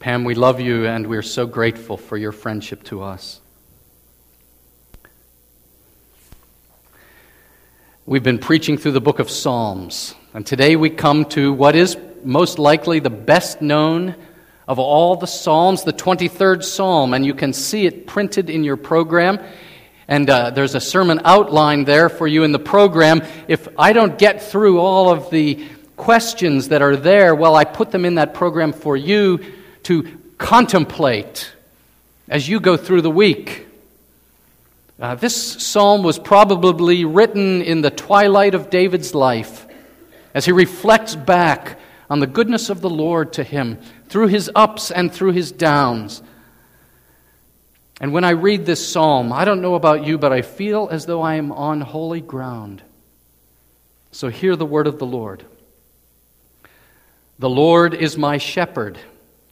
Pam, we love you and we're so grateful for your friendship to us. We've been preaching through the book of Psalms, and today we come to what is most likely the best known of all the Psalms, the 23rd Psalm, and you can see it printed in your program. And uh, there's a sermon outline there for you in the program. If I don't get through all of the questions that are there, well, I put them in that program for you to contemplate as you go through the week. Uh, this psalm was probably written in the twilight of David's life as he reflects back on the goodness of the Lord to him through his ups and through his downs. And when I read this psalm, I don't know about you, but I feel as though I am on holy ground. So hear the word of the Lord. The Lord is my shepherd.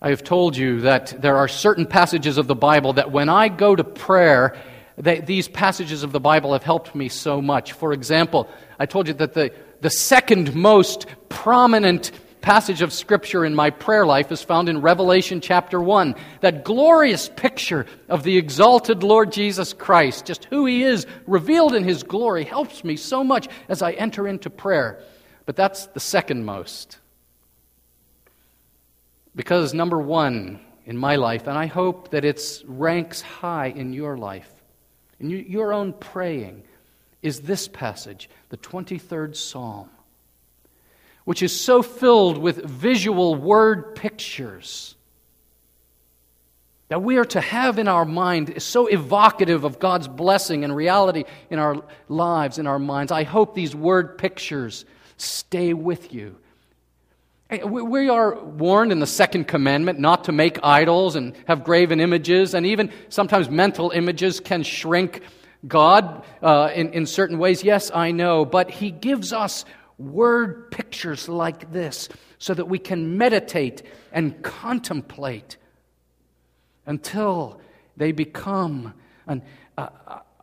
I have told you that there are certain passages of the Bible that when I go to prayer, they, these passages of the Bible have helped me so much. For example, I told you that the, the second most prominent passage of Scripture in my prayer life is found in Revelation chapter 1. That glorious picture of the exalted Lord Jesus Christ, just who He is, revealed in His glory, helps me so much as I enter into prayer. But that's the second most. Because, number one in my life, and I hope that it ranks high in your life, in your own praying, is this passage, the 23rd Psalm, which is so filled with visual word pictures that we are to have in our mind is so evocative of God's blessing and reality in our lives, in our minds. I hope these word pictures stay with you we are warned in the second commandment not to make idols and have graven images, and even sometimes mental images can shrink God uh, in, in certain ways. Yes, I know, but He gives us word pictures like this so that we can meditate and contemplate until they become an, a,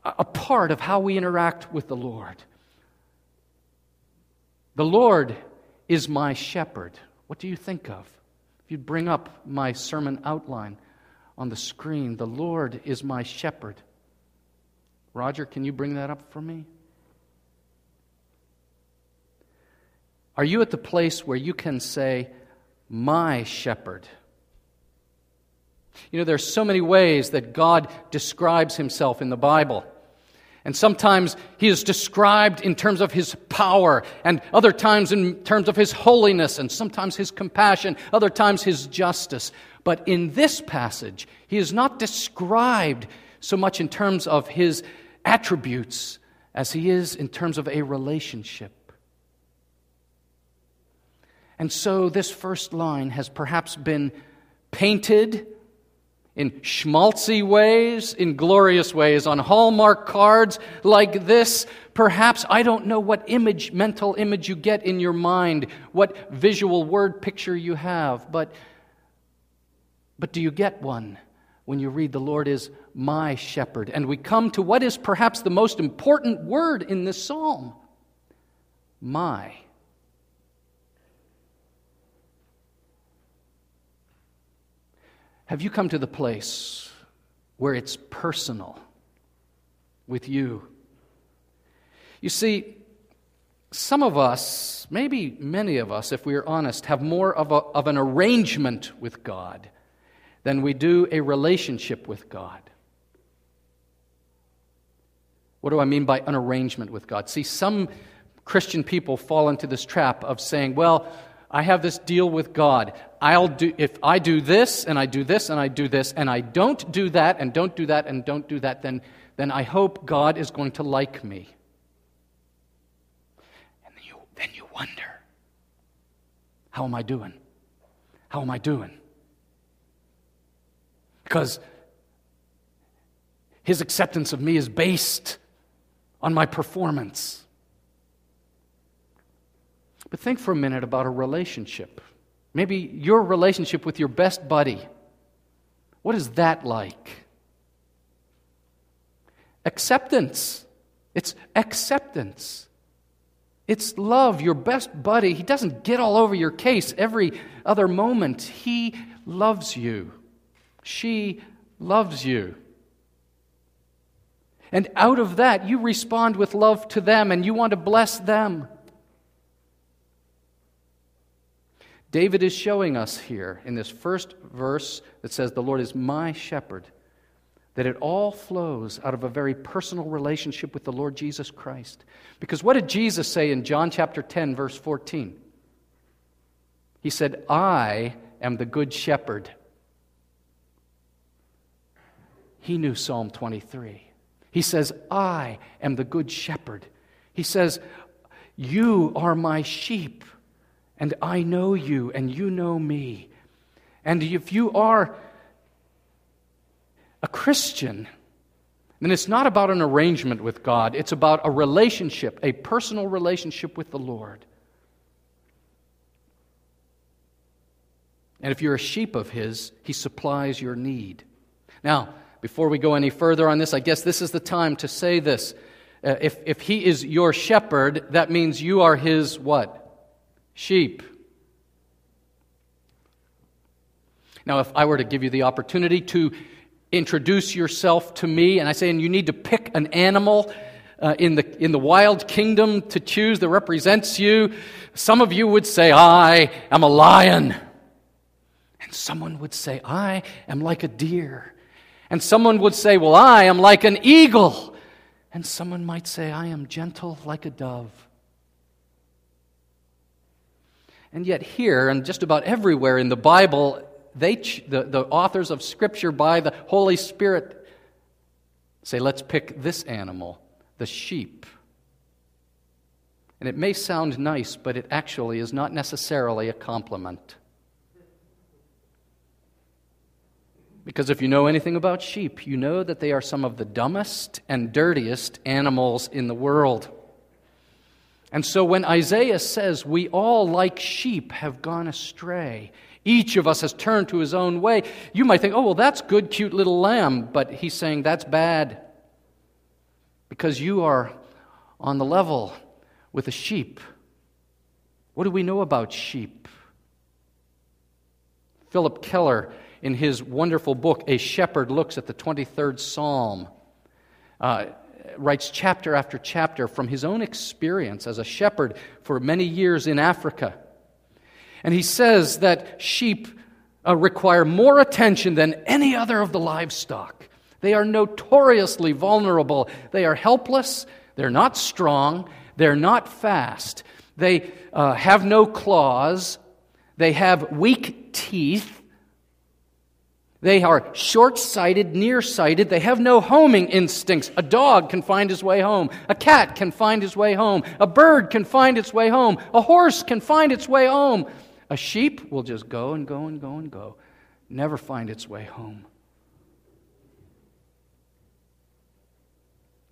a part of how we interact with the Lord. The Lord is my shepherd. What do you think of? If you'd bring up my sermon outline on the screen, the Lord is my shepherd. Roger, can you bring that up for me? Are you at the place where you can say, My shepherd? You know, there are so many ways that God describes himself in the Bible. And sometimes he is described in terms of his power, and other times in terms of his holiness, and sometimes his compassion, other times his justice. But in this passage, he is not described so much in terms of his attributes as he is in terms of a relationship. And so, this first line has perhaps been painted in schmaltzy ways, in glorious ways, on Hallmark cards like this. Perhaps, I don't know what image, mental image you get in your mind, what visual word picture you have, but, but do you get one when you read, The Lord is my shepherd? And we come to what is perhaps the most important word in this psalm my. Have you come to the place where it's personal with you? You see, some of us, maybe many of us, if we are honest, have more of, a, of an arrangement with God than we do a relationship with God. What do I mean by an arrangement with God? See, some Christian people fall into this trap of saying, well, I have this deal with God. I'll do, if I do this and I do this and I do this and I don't do that and don't do that and don't do that, then, then I hope God is going to like me. And then you, then you wonder, how am I doing? How am I doing? Because his acceptance of me is based on my performance. But think for a minute about a relationship. Maybe your relationship with your best buddy. What is that like? Acceptance. It's acceptance. It's love, your best buddy. He doesn't get all over your case every other moment. He loves you. She loves you. And out of that, you respond with love to them and you want to bless them. David is showing us here in this first verse that says, The Lord is my shepherd, that it all flows out of a very personal relationship with the Lord Jesus Christ. Because what did Jesus say in John chapter 10, verse 14? He said, I am the good shepherd. He knew Psalm 23. He says, I am the good shepherd. He says, You are my sheep and I know you, and you know me. And if you are a Christian, then it's not about an arrangement with God, it's about a relationship, a personal relationship with the Lord. And if you're a sheep of His, He supplies your need. Now, before we go any further on this, I guess this is the time to say this. Uh, if, if He is your shepherd, that means you are His what? Sheep. Now, if I were to give you the opportunity to introduce yourself to me, and I say, and you need to pick an animal uh, in, the, in the wild kingdom to choose that represents you, some of you would say, I am a lion. And someone would say, I am like a deer. And someone would say, Well, I am like an eagle. And someone might say, I am gentle like a dove. And yet, here and just about everywhere in the Bible, they, the, the authors of Scripture by the Holy Spirit say, let's pick this animal, the sheep. And it may sound nice, but it actually is not necessarily a compliment. Because if you know anything about sheep, you know that they are some of the dumbest and dirtiest animals in the world. And so when Isaiah says, We all like sheep have gone astray, each of us has turned to his own way, you might think, Oh, well, that's good, cute little lamb. But he's saying that's bad because you are on the level with a sheep. What do we know about sheep? Phillip Keller, in his wonderful book, A Shepherd Looks at the 23rd Psalm, uh, writes chapter after chapter from his own experience as a shepherd for many years in Africa. And he says that sheep uh, require more attention than any other of the livestock. They are notoriously vulnerable. They are helpless. They're not strong. They're not fast. They uh, have no claws. They have weak teeth. They are short sighted, nearsighted. They have no homing instincts. A dog can find his way home. A cat can find his way home. A bird can find its way home. A horse can find its way home. A sheep will just go and go and go and go, never find its way home.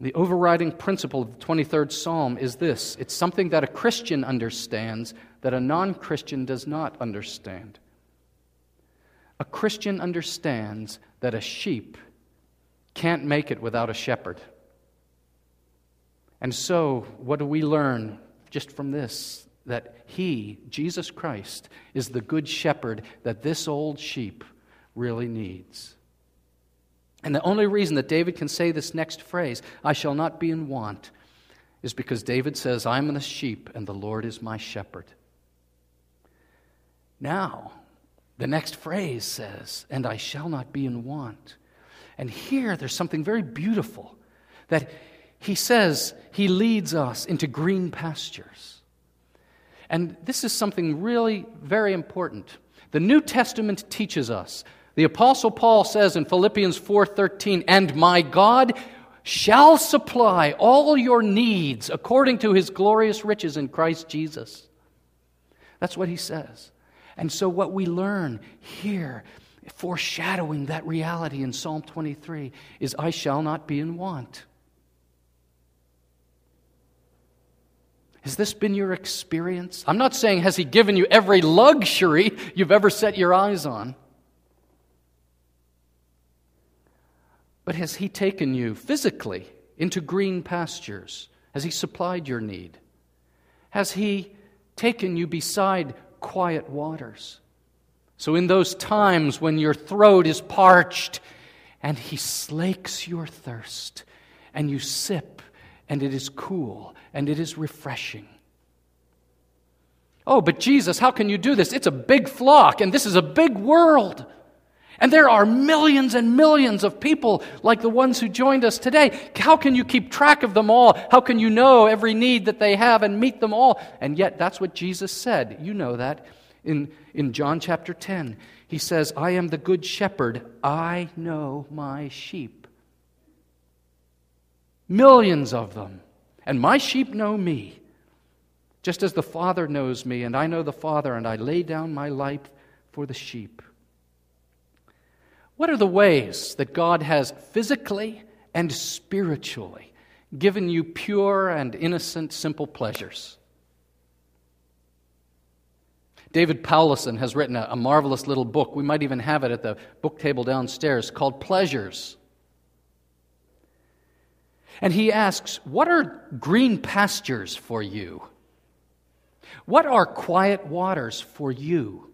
The overriding principle of the 23rd Psalm is this it's something that a Christian understands that a non Christian does not understand. A Christian understands that a sheep can't make it without a shepherd. And so, what do we learn just from this? That He, Jesus Christ, is the good shepherd that this old sheep really needs. And the only reason that David can say this next phrase, I shall not be in want, is because David says, I'm the sheep and the Lord is my shepherd. Now, the next phrase says, And I shall not be in want. And here there's something very beautiful that he says he leads us into green pastures. And this is something really very important. The New Testament teaches us. The apostle Paul says in Philippians 4:13, "And my God shall supply all your needs according to his glorious riches in Christ Jesus." That's what he says. And so what we learn here foreshadowing that reality in Psalm 23 is I shall not be in want. Has this been your experience? I'm not saying, has He given you every luxury you've ever set your eyes on. But has He taken you physically into green pastures? Has He supplied your need? Has He taken you beside quiet waters? So, in those times when your throat is parched and He slakes your thirst, and you sip, and it is cool, and it is refreshing. Oh, but Jesus, how can you do this? It's a big flock, and this is a big world. And there are millions and millions of people like the ones who joined us today. How can you keep track of them all? How can you know every need that they have and meet them all? And yet, that's what Jesus said. You know that in, in John chapter 10. He says, I am the good shepherd. I know my sheep. Millions of them. And my sheep know me, just as the Father knows me, and I know the Father, and I lay down my life for the sheep. What are the ways that God has physically and spiritually given you pure and innocent, simple pleasures? David Powlison has written a, a, marvelous little book. We might even have it at the book table downstairs called Pleasures. And he asks, What are green pastures for you? What are quiet waters for you?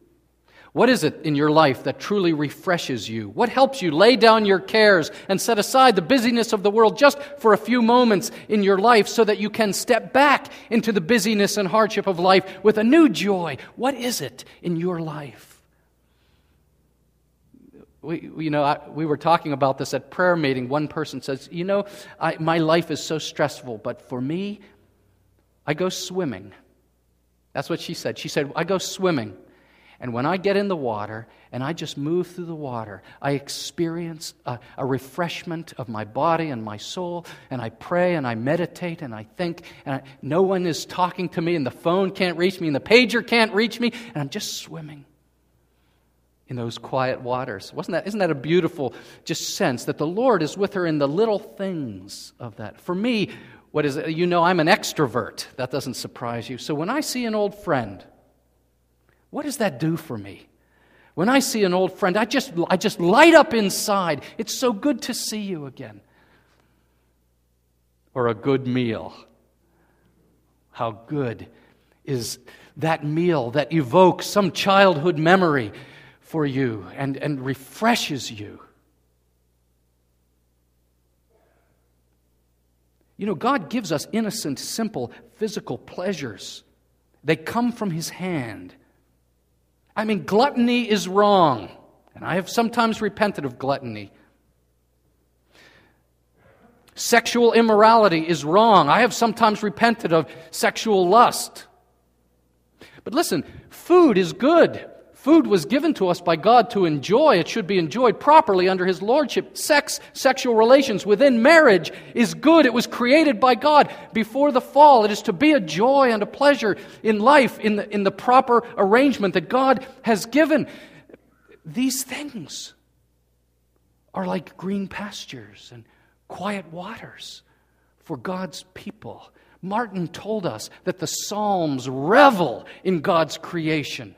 What is it in your life that truly refreshes you? What helps you lay down your cares and set aside the busyness of the world just for a few moments in your life so that you can step back into the busyness and hardship of life with a new joy? What is it in your life? We, you know, I, we were talking about this at prayer meeting. One person says, You know, I, my life is so stressful, but for me, I go swimming. That's what she said. She said, I go swimming. And when I get in the water and I just move through the water, I experience a, a, refreshment of my body and my soul. And I pray and I meditate and I think. And I, no one is talking to me, and the phone can't reach me, and the pager can't reach me. And I'm just swimming in those quiet waters. Wasn't that, isn't that a beautiful just sense that the Lord is with her in the little things of that? For me, what is it? You know, I'm an extrovert. That doesn't surprise you. So when I see an old friend, what does that do for me? When I see an old friend, I just, I just light up inside. It's so good to see you again. Or a good meal. How good is that meal that evokes some childhood memory for you and, and refreshes you. You know, God gives us innocent, simple, physical pleasures. They come from His hand. I mean, gluttony is wrong, and I have sometimes repented of gluttony. Sexual immorality is wrong. I have sometimes repented of sexual lust. But listen, food is good. Food was given to us by God to enjoy. It should be enjoyed properly under His Lordship. Sex, sexual relations within marriage is good. It was created by God before the fall. It is to be a joy and a pleasure in life in the, in the proper arrangement that God has given. These things are like green pastures and quiet waters for God's people. Martin told us that the Psalms revel in God's creation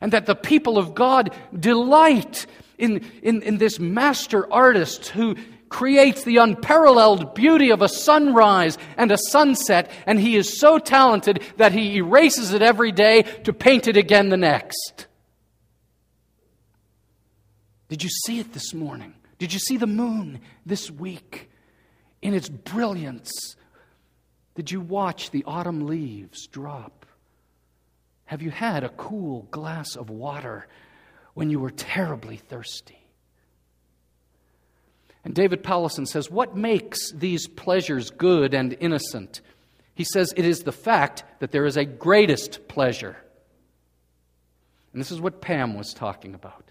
and that the people of God delight in, in, in this master artist who creates the unparalleled beauty of a sunrise and a sunset, and he is so talented that he erases it every day to paint it again the next. Did you see it this morning? Did you see the moon this week in its brilliance? Did you watch the autumn leaves drop? Have you had a cool glass of water when you were terribly thirsty? And David Powlison says, What makes these pleasures good and innocent? He says, It is the fact that there is a greatest pleasure. And this is what Pam was talking about.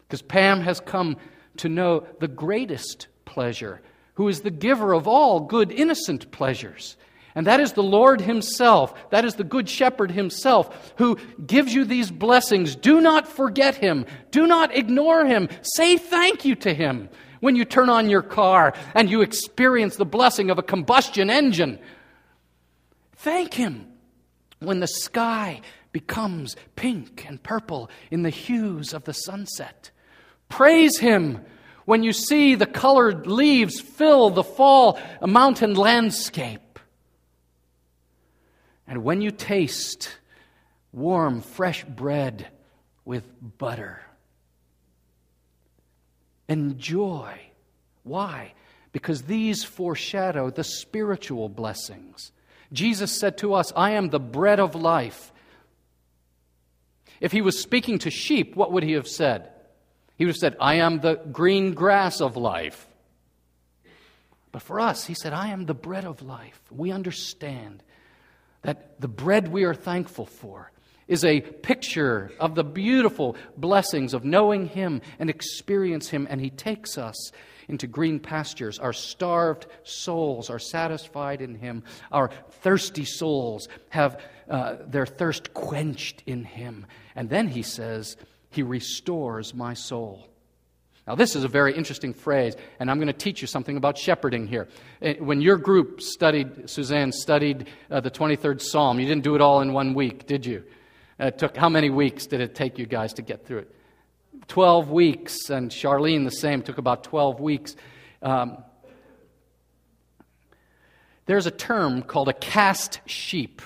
Because Pam has come to know the greatest pleasure, who is the giver of all good, innocent pleasures. And that is the Lord Himself. That is the Good Shepherd Himself who gives you these blessings. Do not forget Him. Do not ignore Him. Say thank you to Him when you turn on your car and you experience the blessing of a combustion engine. Thank Him when the sky becomes pink and purple in the hues of the sunset. Praise Him when you see the colored leaves fill the fall mountain landscape. And when you taste warm, fresh bread with butter. Enjoy. Why? Because these foreshadow the spiritual blessings. Jesus said to us, I am the bread of life. If he was speaking to sheep, what would he have said? He would have said, I am the green grass of life. But for us, he said, I am the bread of life. We understand that the bread we are thankful for is a picture of the beautiful blessings of knowing Him and experience Him, and He takes us into green pastures. Our starved souls are satisfied in Him. Our thirsty souls have uh, their thirst quenched in Him. And then He says, He restores my soul. Now, this is a very interesting phrase, and I'm going to teach you something about shepherding here. Eh, when your group studied, Suzanne studied uh, the 23rd Psalm, you didn't do it all in one week, did you? Uh, it took, how many weeks did it take you guys to get through it? 12 weeks, and Charlene the same, took about 12 weeks. Um, there's a term called a cast sheep.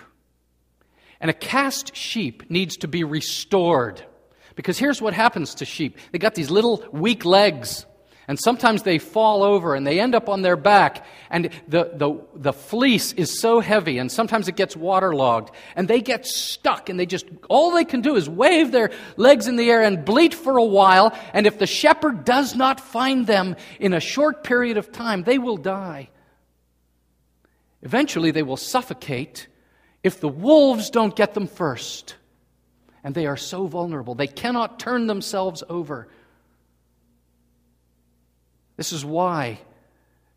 And a cast sheep needs to be restored. Because here's what happens to sheep they got these little weak legs. And sometimes they fall over and they end up on their back, and the, the, the fleece is so heavy, and sometimes it gets waterlogged, and they get stuck, and they just, all they can do is wave their legs in the air and bleat for a while, and if the shepherd does not find them in a short period of time, they will die. Eventually, they will suffocate if the wolves don't get them first and they are so vulnerable. They cannot turn themselves over. This is why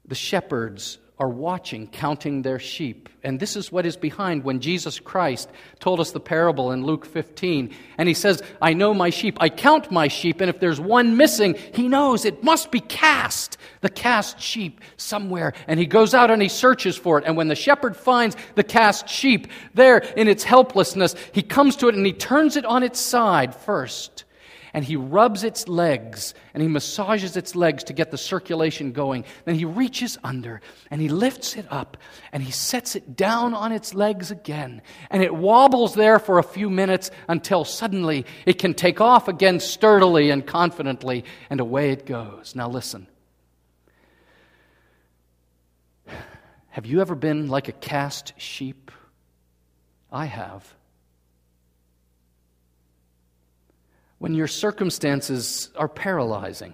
the shepherds are watching, counting their sheep. And this is what is behind when Jesus Christ told us the parable in Luke 15. And he says, I know my sheep. I count my sheep. And if there's one missing, he knows it must be cast, the cast sheep somewhere. And he goes out and he searches for it. And when the shepherd finds the cast sheep there in its helplessness, he comes to it and he turns it on its side first and he rubs its legs and he massages its legs to get the circulation going. Then he reaches under and he lifts it up and he sets it down on its legs again. And it wobbles there for a few minutes until suddenly it can take off again sturdily and confidently, and away it goes. Now, listen. Have you ever been like a cast sheep? I have. When your circumstances are paralyzing,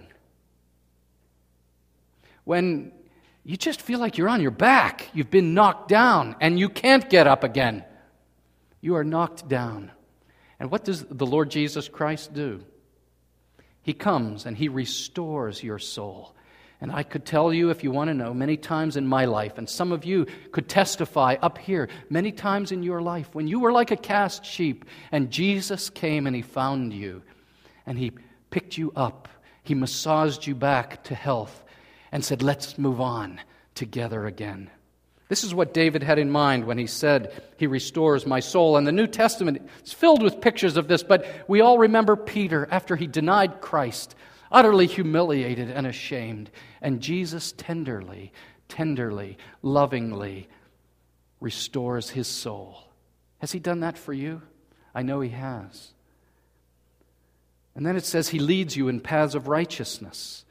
when you just feel like you're on your back, you've been knocked down, and you can't get up again. You are knocked down. And what does the Lord Jesus Christ do? He comes and He restores your soul. And I could tell you, if you want to know, many times in my life, and some of you could testify up here, many times in your life, when you were like a cast sheep and Jesus came and He found you and He picked you up, He massaged you back to health, and said, Let's move on together again. This is what David had in mind when he said, He restores my soul. And the New Testament is filled with pictures of this, but we all remember Peter after he denied Christ, utterly humiliated and ashamed. And Jesus tenderly, tenderly, lovingly restores his soul. Has he done that for you? I know he has. And then it says, He leads you in paths of righteousness.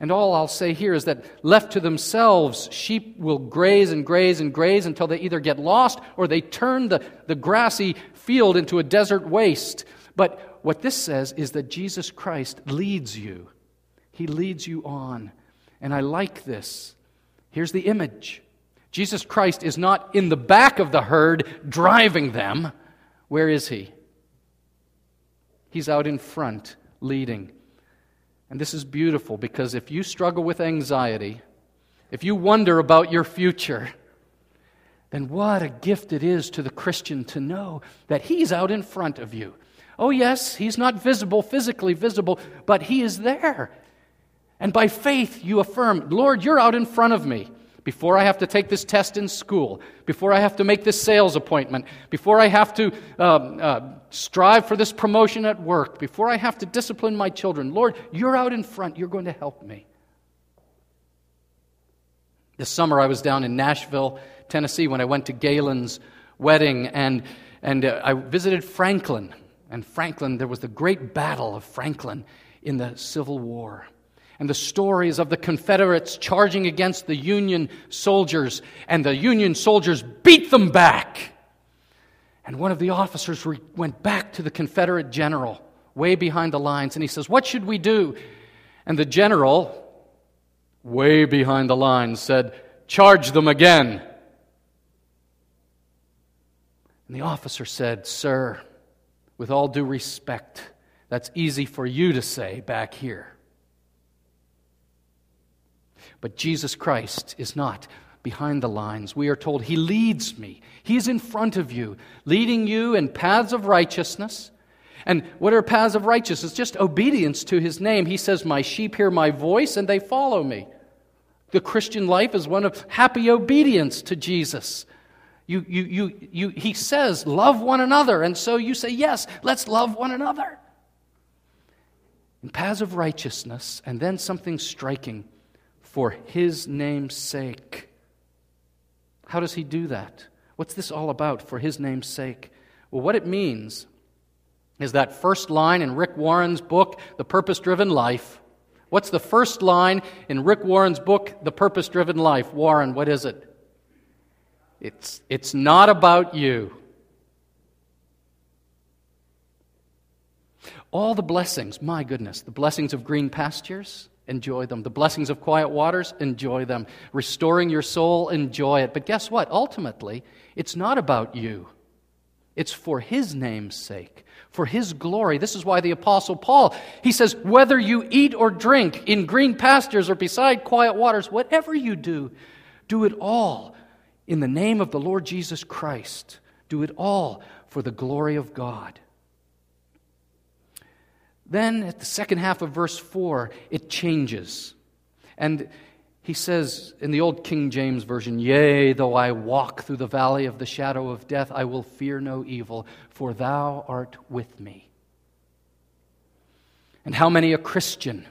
And all I'll say here is that left to themselves, sheep will graze and graze and graze until they either get lost or they turn the, the grassy field into a desert waste. But what this says is that Jesus Christ leads you. He leads you on. And I like this. Here's the image Jesus Christ is not in the back of the herd driving them. Where is he? He's out in front leading. And this is beautiful because if you struggle with anxiety, if you wonder about your future, then what a gift it is to the Christian to know that He's out in front of you. Oh, yes, He's not visible, physically visible, but He is there. And by faith, you affirm, Lord, you're out in front of me. Before I have to take this test in school, before I have to make this sales appointment, before I have to um, uh, strive for this promotion at work, before I have to discipline my children, Lord, you're out in front. You're going to help me. This summer, I was down in Nashville, Tennessee, when I went to Galen's wedding, and, and uh, I visited Franklin. And Franklin, there was the great battle of Franklin in the Civil War and the stories of the Confederates charging against the Union soldiers, and the Union soldiers beat them back. And one of the officers re- went back to the Confederate general way behind the lines, and he says, What should we do? And the general, way behind the lines, said, Charge them again. And the officer said, Sir, with all due respect, that's easy for you to say back here. But Jesus Christ is not behind the lines. We are told He leads me. He's in front of you, leading you in paths of righteousness. And what are paths of righteousness? Just obedience to His name. He says, My sheep hear my voice and they follow me. The Christian life is one of happy obedience to Jesus. You, you, you, you, he says, Love one another. And so you say, Yes, let's love one another. In paths of righteousness, and then something striking for his name's sake. How does he do that? What's this all about for his name's sake? Well, what it means is that first line in Rick Warren's book, The Purpose Driven Life. What's the first line in Rick Warren's book, The Purpose Driven Life? Warren, what is it? It's, it's not about you. All the blessings, my goodness, the blessings of green pastures, enjoy them. The blessings of quiet waters, enjoy them. Restoring your soul, enjoy it. But guess what? Ultimately, it's not about you. It's for his name's sake, for his glory. This is why the apostle Paul, he says, whether you eat or drink in green pastures or beside quiet waters, whatever you do, do it all in the name of the Lord Jesus Christ. Do it all for the glory of God. Then at the second half of verse 4, it changes. And he says in the old King James Version, Yea, though I walk through the valley of the shadow of death, I will fear no evil, for thou art with me. And how many a Christian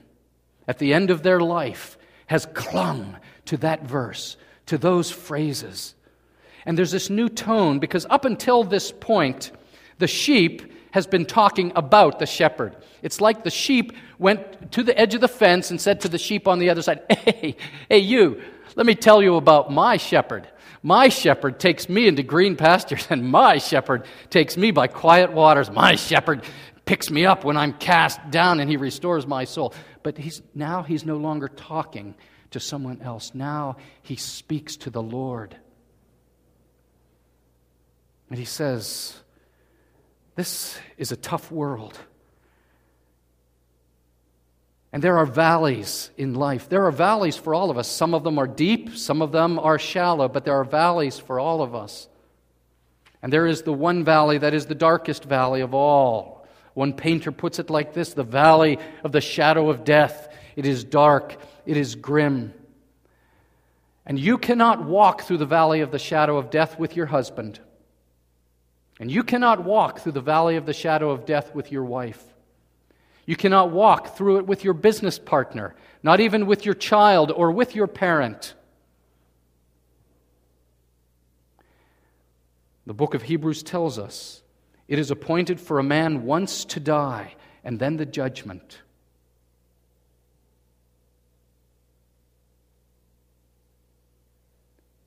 at the end of their life has clung to that verse, to those phrases. And there's this new tone because up until this point, the sheep has been talking about the shepherd. It's like the sheep went to the edge of the fence and said to the sheep on the other side, Hey, hey, you, let me tell you about my shepherd. My shepherd takes me into green pastures, and my shepherd takes me by quiet waters. My shepherd picks me up when I'm cast down, and he restores my soul. But he's, now he's no longer talking to someone else. Now he speaks to the Lord. And he says, this is a tough world. And there are valleys in life. There are valleys for all of us. Some of them are deep, some of them are shallow, but there are valleys for all of us. And there is the one valley that is the darkest valley of all. One painter puts it like this the valley of the shadow of death. It is dark, it is grim. And you cannot walk through the valley of the shadow of death with your husband. And you cannot walk through the valley of the shadow of death with your wife. You cannot walk through it with your business partner, not even with your child or with your parent. The book of Hebrews tells us it is appointed for a man once to die and then the judgment.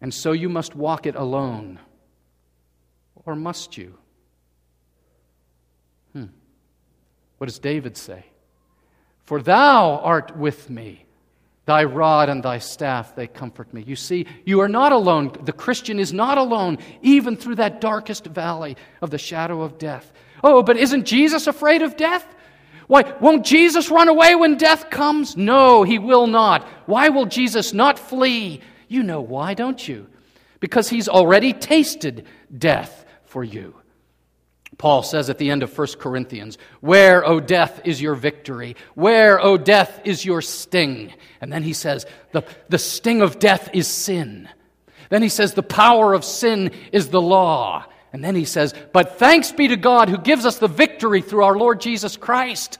And so you must walk it alone. Or must you? Hmm. What does David say? For thou art with me. Thy rod and thy staff, they comfort me. You see, you are not alone. The Christian is not alone, even through that darkest valley of the shadow of death. Oh, but isn't Jesus afraid of death? Why, won't Jesus run away when death comes? No, he will not. Why will Jesus not flee? You know why, don't you? Because he's already tasted death for you. Paul says at the end of 1 Corinthians, Where, O death, is your victory? Where, O death, is your sting? And then he says, the, the sting of death is sin. Then he says, The power of sin is the law. And then he says, But thanks be to God who gives us the victory through our Lord Jesus Christ.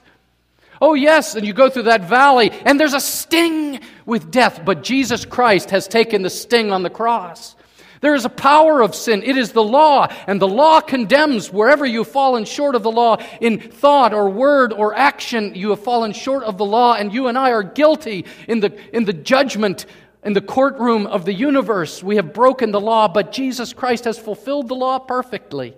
Oh, yes, and you go through that valley, and there's a sting with death, but Jesus Christ has taken the sting on the cross. There is a power of sin. It is the law, and the law condemns wherever you've fallen short of the law in thought or word or action. You have fallen short of the law, and you and I are guilty in the, in the judgment, in the courtroom of the universe. We have broken the law, but Jesus Christ has fulfilled the law perfectly.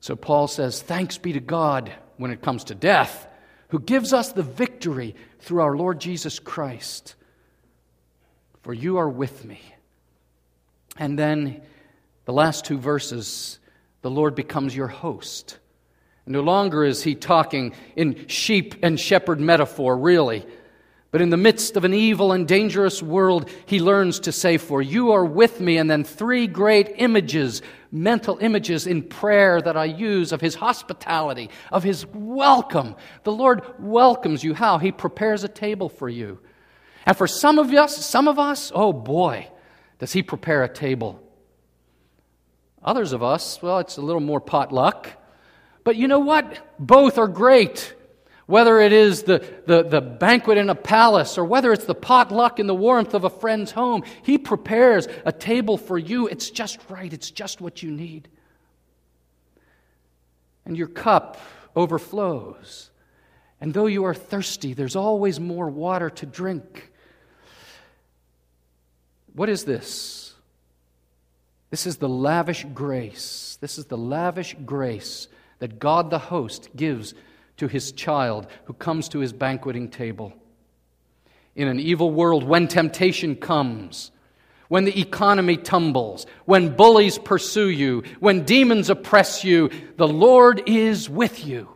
So Paul says, Thanks be to God when it comes to death, who gives us the victory through our Lord Jesus Christ for you are with me. And then the last two verses, the Lord becomes your host. No longer is he talking in sheep and shepherd metaphor, really. But in the midst of an evil and dangerous world, he learns to say, For you are with me. And then three great images, mental images in prayer that I use of his hospitality, of his welcome. The Lord welcomes you. How? He prepares a table for you. And for some of us, some of us, oh boy, does he prepare a table. Others of us, well, it's a little more potluck. But you know what? Both are great. Whether it is the, the, the banquet in a palace or whether it's the potluck in the warmth of a friend's home, he prepares a table for you. It's just right, it's just what you need. And your cup overflows. And though you are thirsty, there's always more water to drink. What is this? This is the lavish grace. This is the lavish grace that God the host gives to his child who comes to his banqueting table. In an evil world, when temptation comes, when the economy tumbles, when bullies pursue you, when demons oppress you, the Lord is with you.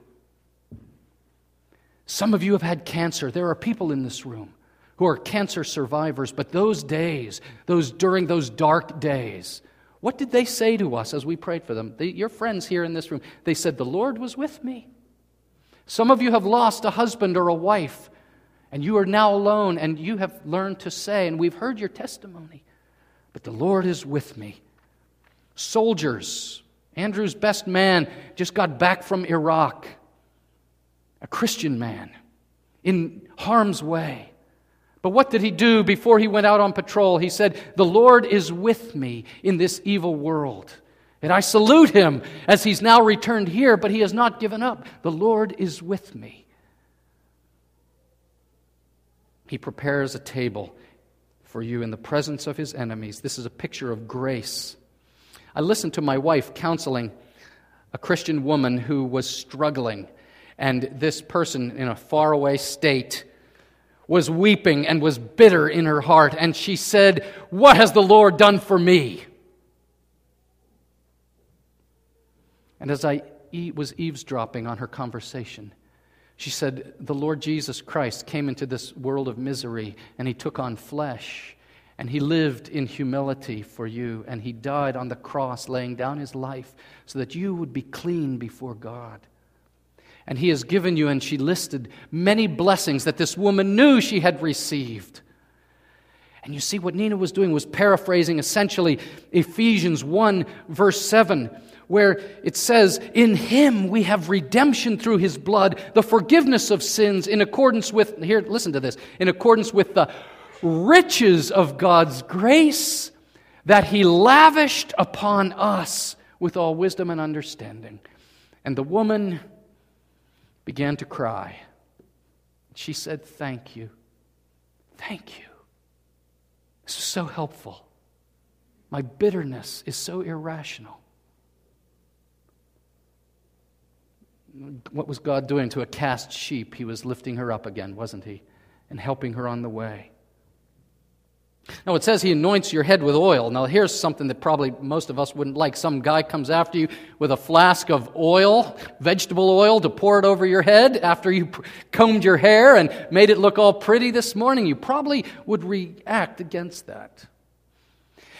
Some of you have had cancer. There are people in this room who are cancer survivors, but those days, those during those dark days, what did they say to us as we prayed for them? They, your friends here in this room, they said, The Lord was with me. Some of you have lost a husband or a wife, and you are now alone, and you have learned to say, and we've heard your testimony, but the Lord is with me. Soldiers, Andrew's best man just got back from Iraq, a Christian man in harm's way. But what did he do before he went out on patrol? He said, The Lord is with me in this evil world. And I salute him as he's now returned here, but he has not given up. The Lord is with me. He prepares a table for you in the presence of his enemies. This is a picture of grace. I listened to my wife counseling a Christian woman who was struggling, and this person in a faraway state was weeping and was bitter in her heart, and she said, What has the Lord done for me? And as I was eavesdropping on her conversation, she said, The Lord Jesus Christ came into this world of misery, and he took on flesh, and he lived in humility for you, and he died on the cross, laying down his life so that you would be clean before God and he has given you, and she listed many blessings that this woman knew she had received. And you see, what Nina was doing was paraphrasing essentially Ephesians 1, verse 7, where it says, In him we have redemption through his blood, the forgiveness of sins, in accordance with, here, listen to this, in accordance with the riches of God's grace that he lavished upon us with all wisdom and understanding. And the woman began to cry. She said, Thank you. Thank you. This is so helpful. My bitterness is so irrational. What was God doing to a cast sheep? He was lifting her up again, wasn't he? And helping her on the way. Now, it says he anoints your head with oil. Now, here's something that probably most of us wouldn't like. Some guy comes after you with a flask of oil, vegetable oil, to pour it over your head after you combed your hair and made it look all pretty this morning. You probably would react against that.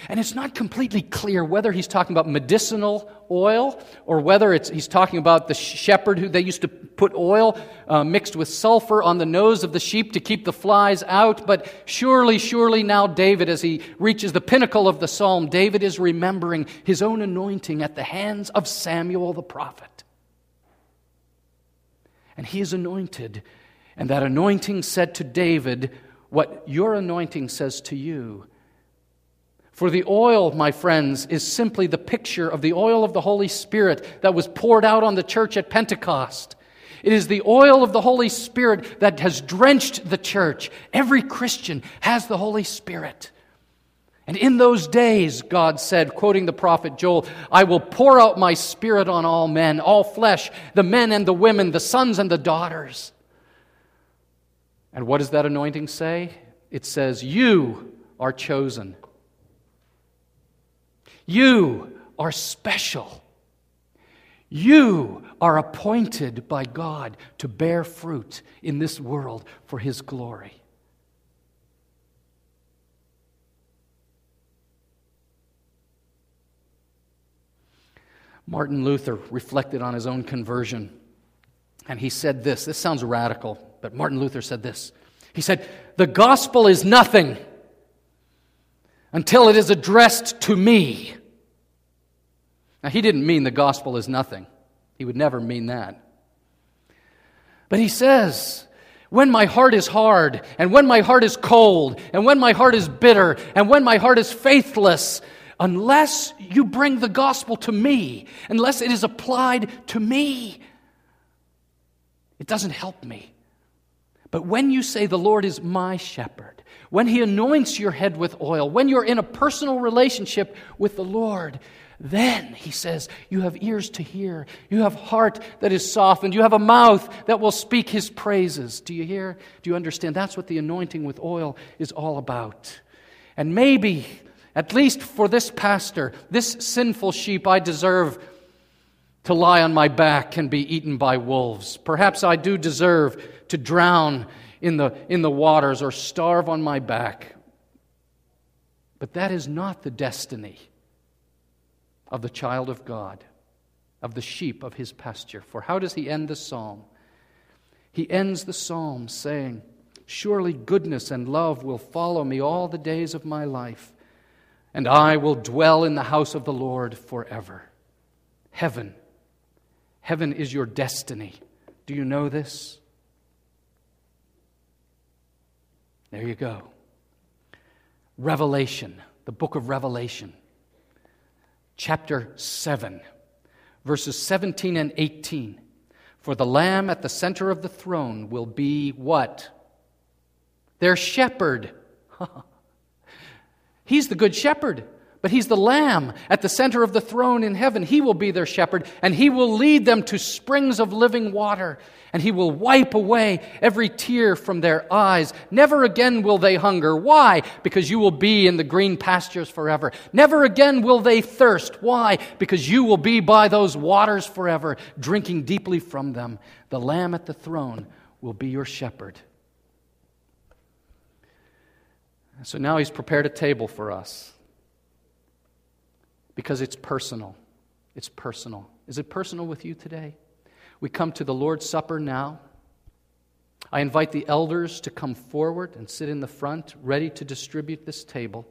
And it's not completely clear whether he's talking about medicinal oil or whether he's talking about the shepherd who they used to put oil uh, mixed with sulfur on the nose of the sheep to keep the flies out. But surely, surely now, David, as he reaches the pinnacle of the psalm, David is remembering his own anointing at the hands of Samuel the prophet. And he is anointed. And that anointing said to David what your anointing says to you for the oil, my friends, is simply the picture of the oil of the Holy Spirit that was poured out on the church at Pentecost. It is the oil of the Holy Spirit that has drenched the church. Every Christian has the Holy Spirit. And in those days, God said, quoting the prophet Joel, I will pour out my spirit on all men, all flesh, the men and the women, the sons and the daughters. And what does that anointing say? It says, You are chosen. You are special. You are appointed by God to bear fruit in this world for His glory. Martin Luther reflected on his own conversion, and he said this. This sounds radical, but Martin Luther said this. He said, The gospel is nothing until it is addressed to me. Now, he didn't mean the gospel is nothing, he would never mean that. But he says, when my heart is hard, and when my heart is cold, and when my heart is bitter, and when my heart is faithless, unless you bring the gospel to me, unless it is applied to me, it doesn't help me. But when you say, The Lord is my shepherd, when He anoints your head with oil, when you're in a personal relationship with the Lord, then, he says, you have ears to hear. You have heart that is softened. You have a mouth that will speak his praises. Do you hear? Do you understand? That's what the anointing with oil is all about. And maybe, at least for this pastor, this sinful sheep, I deserve to lie on my back and be eaten by wolves. Perhaps I do deserve to drown in the, in the waters or starve on my back. But that is not the destiny of the child of God, of the sheep of his pasture. For how does he end the psalm? He ends the psalm saying, Surely goodness and love will follow me all the days of my life, and I will dwell in the house of the Lord forever. Heaven. Heaven is your destiny. Do you know this? There you go. Revelation, the book of Revelation chapter 7, verses 17 and 18. For the Lamb at the center of the throne will be what? Their shepherd. He's the good shepherd. But he's the lamb at the center of the throne in heaven. He will be their shepherd, and he will lead them to springs of living water, and he will wipe away every tear from their eyes. Never again will they hunger. Why? Because you will be in the green pastures forever. Never again will they thirst. Why? Because you will be by those waters forever, drinking deeply from them. The lamb at the throne will be your shepherd. So now he's prepared a table for us because it's personal. It's personal. Is it personal with you today? We come to the Lord's Supper now. I invite the elders to come forward and sit in the front, ready to distribute this table.